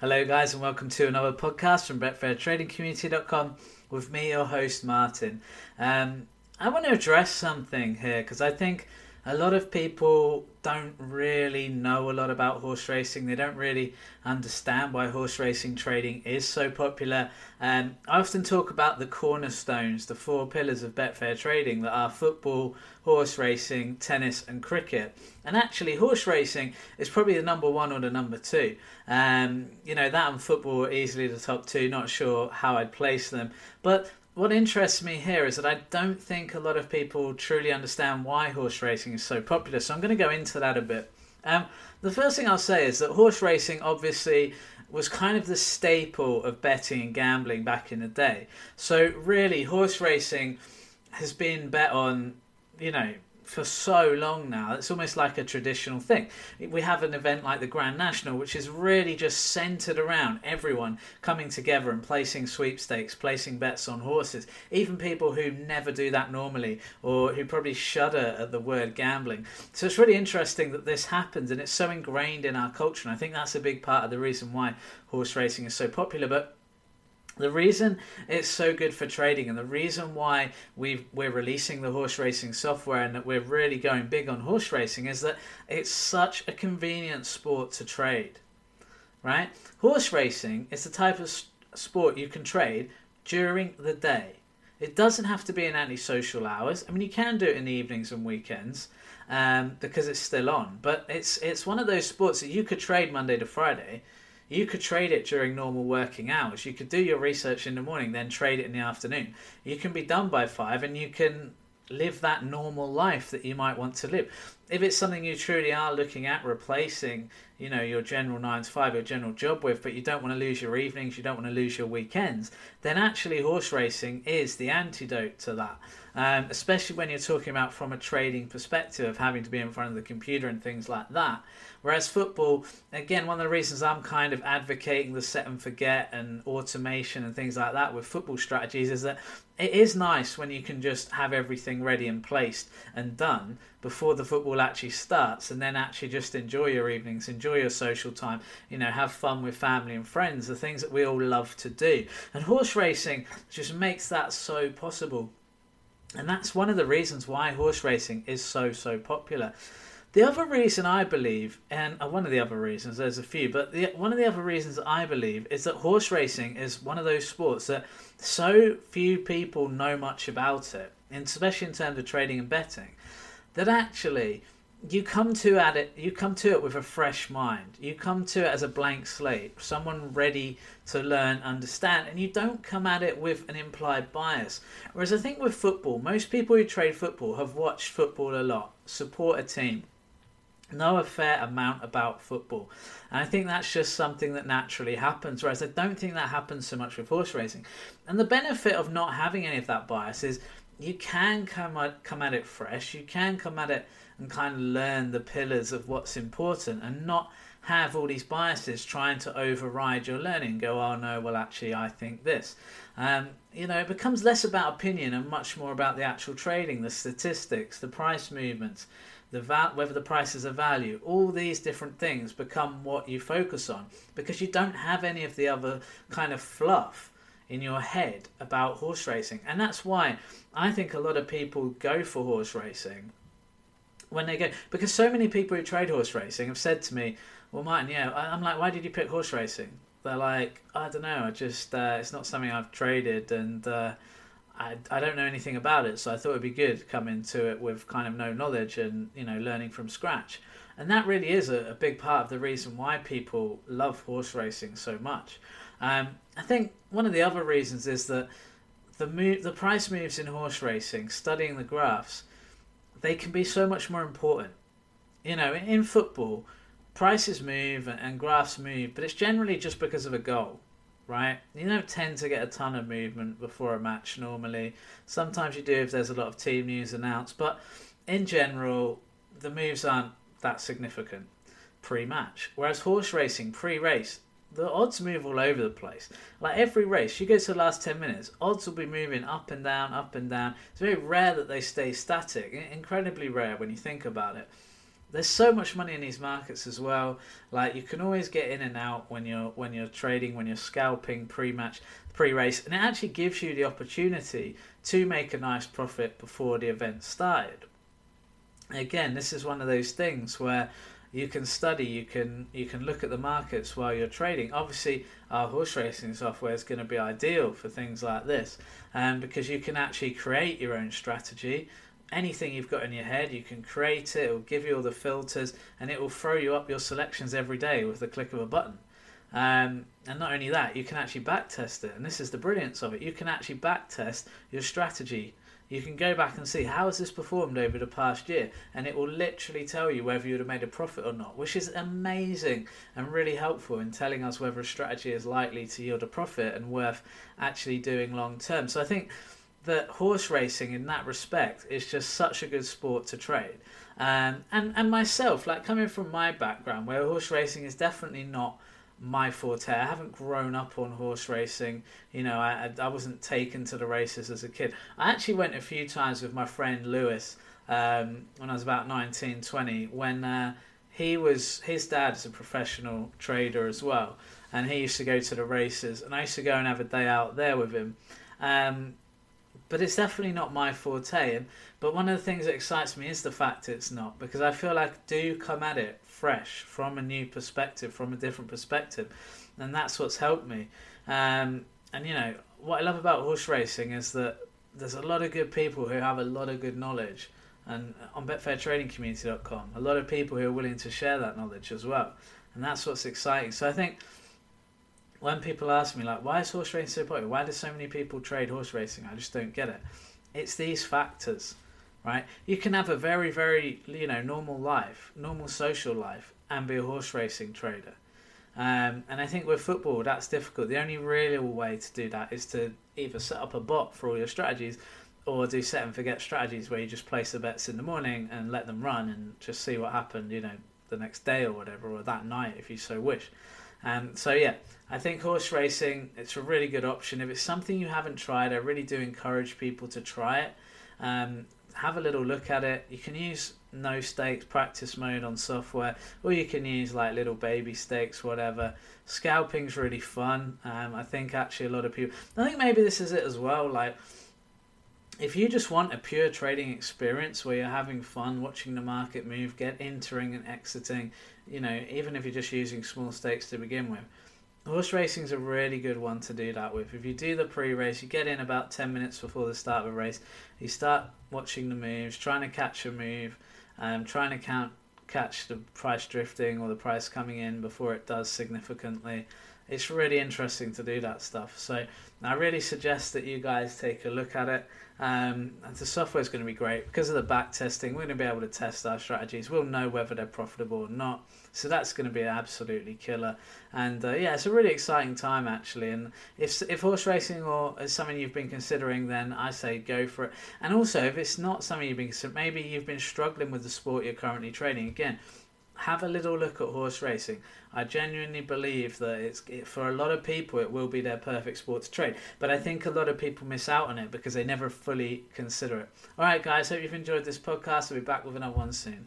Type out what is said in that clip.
Hello, guys, and welcome to another podcast from BetfairTradingCommunity.com with me, your host, Martin. Um, I want to address something here because I think a lot of people don't really know a lot about horse racing. They don't really understand why horse racing trading is so popular. Um, I often talk about the cornerstones, the four pillars of Betfair trading that are football, horse racing, tennis, and cricket. And actually, horse racing is probably the number one or the number two. Um, you know, that and football are easily the top two. Not sure how I'd place them. But what interests me here is that I don't think a lot of people truly understand why horse racing is so popular. So I'm going to go into that a bit. Um, the first thing I'll say is that horse racing obviously was kind of the staple of betting and gambling back in the day. So really, horse racing has been bet on, you know, for so long now. It's almost like a traditional thing. We have an event like the Grand National, which is really just centered around everyone coming together and placing sweepstakes, placing bets on horses. Even people who never do that normally or who probably shudder at the word gambling. So it's really interesting that this happens and it's so ingrained in our culture. And I think that's a big part of the reason why horse racing is so popular. But the reason it's so good for trading and the reason why we we're releasing the horse racing software and that we're really going big on horse racing is that it's such a convenient sport to trade. Right? Horse racing is the type of sport you can trade during the day. It doesn't have to be in anti-social hours. I mean, you can do it in the evenings and weekends um, because it's still on. But it's it's one of those sports that you could trade Monday to Friday you could trade it during normal working hours. You could do your research in the morning, then trade it in the afternoon. You can be done by five and you can live that normal life that you might want to live. If it's something you truly are looking at replacing, you know, your general nine to five, your general job with, but you don't want to lose your evenings, you don't want to lose your weekends, then actually horse racing is the antidote to that. Um, especially when you're talking about from a trading perspective of having to be in front of the computer and things like that. Whereas football, again, one of the reasons I'm kind of advocating the set and forget and automation and things like that with football strategies is that it is nice when you can just have everything ready and placed and done before the football actually starts and then actually just enjoy your evenings, enjoy your social time, you know, have fun with family and friends, the things that we all love to do. And horse racing just makes that so possible. And that's one of the reasons why horse racing is so, so popular. The other reason I believe, and uh, one of the other reasons, there's a few, but the, one of the other reasons I believe is that horse racing is one of those sports that so few people know much about it, and especially in terms of trading and betting, that actually you come to at it you come to it with a fresh mind you come to it as a blank slate someone ready to learn understand and you don't come at it with an implied bias whereas i think with football most people who trade football have watched football a lot support a team know a fair amount about football. And I think that's just something that naturally happens, whereas I don't think that happens so much with horse racing. And the benefit of not having any of that bias is you can come at, come at it fresh, you can come at it and kind of learn the pillars of what's important and not have all these biases trying to override your learning. Go, oh no, well actually I think this. Um, you know, it becomes less about opinion and much more about the actual trading, the statistics, the price movements, the whether the price is a value. All these different things become what you focus on because you don't have any of the other kind of fluff in your head about horse racing. And that's why I think a lot of people go for horse racing when they go because so many people who trade horse racing have said to me, "Well, Martin, yeah." I'm like, "Why did you pick horse racing?" They're like, "I don't know. I just uh, it's not something I've traded and." Uh, I, I don't know anything about it, so I thought it'd be good coming to it with kind of no knowledge and you know learning from scratch. And that really is a, a big part of the reason why people love horse racing so much. Um, I think one of the other reasons is that the move, the price moves in horse racing, studying the graphs, they can be so much more important. You know, in football, prices move and graphs move, but it's generally just because of a goal right? You don't tend to get a ton of movement before a match normally. Sometimes you do if there's a lot of team news announced, but in general, the moves aren't that significant pre-match. Whereas horse racing pre-race, the odds move all over the place. Like every race, you go to the last 10 minutes, odds will be moving up and down, up and down. It's very rare that they stay static, incredibly rare when you think about it. there's so much money in these markets as well. Like you can always get in and out when you're when you're trading, when you're scalping pre-match, pre-race, and it actually gives you the opportunity to make a nice profit before the event started. Again, this is one of those things where you can study, you can you can look at the markets while you're trading. Obviously, our horse racing software is going to be ideal for things like this, um, because you can actually create your own strategy. Anything you've got in your head, you can create it. It will give you all the filters, and it will throw you up your selections every day with the click of a button. Um, and not only that, you can actually backtest it, and this is the brilliance of it. You can actually backtest your strategy you can go back and see how has this performed over the past year and it will literally tell you whether you would have made a profit or not which is amazing and really helpful in telling us whether a strategy is likely to yield a profit and worth actually doing long term. So i think that horse racing in that respect is just such a good sport to trade. Um, and and myself like coming from my background where horse racing is definitely not my forte. I haven't grown up on horse racing. You know, I, I wasn't taken to the races as a kid. I actually went a few times with my friend Lewis um, when I was about 19, 20, when uh, he was, his dad is a professional trader as well. And he used to go to the races, and I used to go and have a day out there with him. Um, but it's definitely not my forte. And, but one of the things that excites me is the fact it's not, because I feel like I do come at it fresh from a new perspective, from a different perspective, and that's what's helped me. Um, and you know what I love about horse racing is that there's a lot of good people who have a lot of good knowledge, and on BetfairTradingCommunity.com, a lot of people who are willing to share that knowledge as well, and that's what's exciting. So I think when people ask me like, why is horse racing so popular? Why do so many people trade horse racing? I just don't get it. It's these factors right? You can have a very, very, you know, normal life, normal social life, and be a horse racing trader. Um, and I think with football, that's difficult. The only real way to do that is to either set up a bot for all your strategies or do set and forget strategies where you just place the bets in the morning and let them run and just see what happened, you know, the next day or whatever, or that night if you so wish. Um, so yeah, I think horse racing it's a really good option. If it's something you haven't tried, I really do encourage people to try it. Um, have a little look at it. You can use no stakes practice mode on software, or you can use like little baby stakes, whatever. Scalping's really fun. Um, I think actually a lot of people. I think maybe this is it as well. Like, if you just want a pure trading experience where you're having fun watching the market move, get entering and exiting, you know, even if you're just using small stakes to begin with Horse racing is a really good one to do that with. If you do the pre-race, you get in about ten minutes before the start of a race. You start watching the moves, trying to catch a move, um, trying to count catch the price drifting or the price coming in before it does significantly. It's really interesting to do that stuff. So I really suggest that you guys take a look at it. Um, the software is going to be great because of the back testing. We're going to be able to test our strategies. We'll know whether they're profitable or not. So that's going to be absolutely killer. And uh, yeah, it's a really exciting time actually. And if if horse racing or is something you've been considering, then I say go for it. And also, if it's not something you've been maybe you've been struggling with the sport you're currently training again have a little look at horse racing. I genuinely believe that it's it, for a lot of people it will be their perfect sport to trade, but I mm. think a lot of people miss out on it because they never fully consider it. All right, guys, hope you've enjoyed this podcast. I'll be back with another one soon.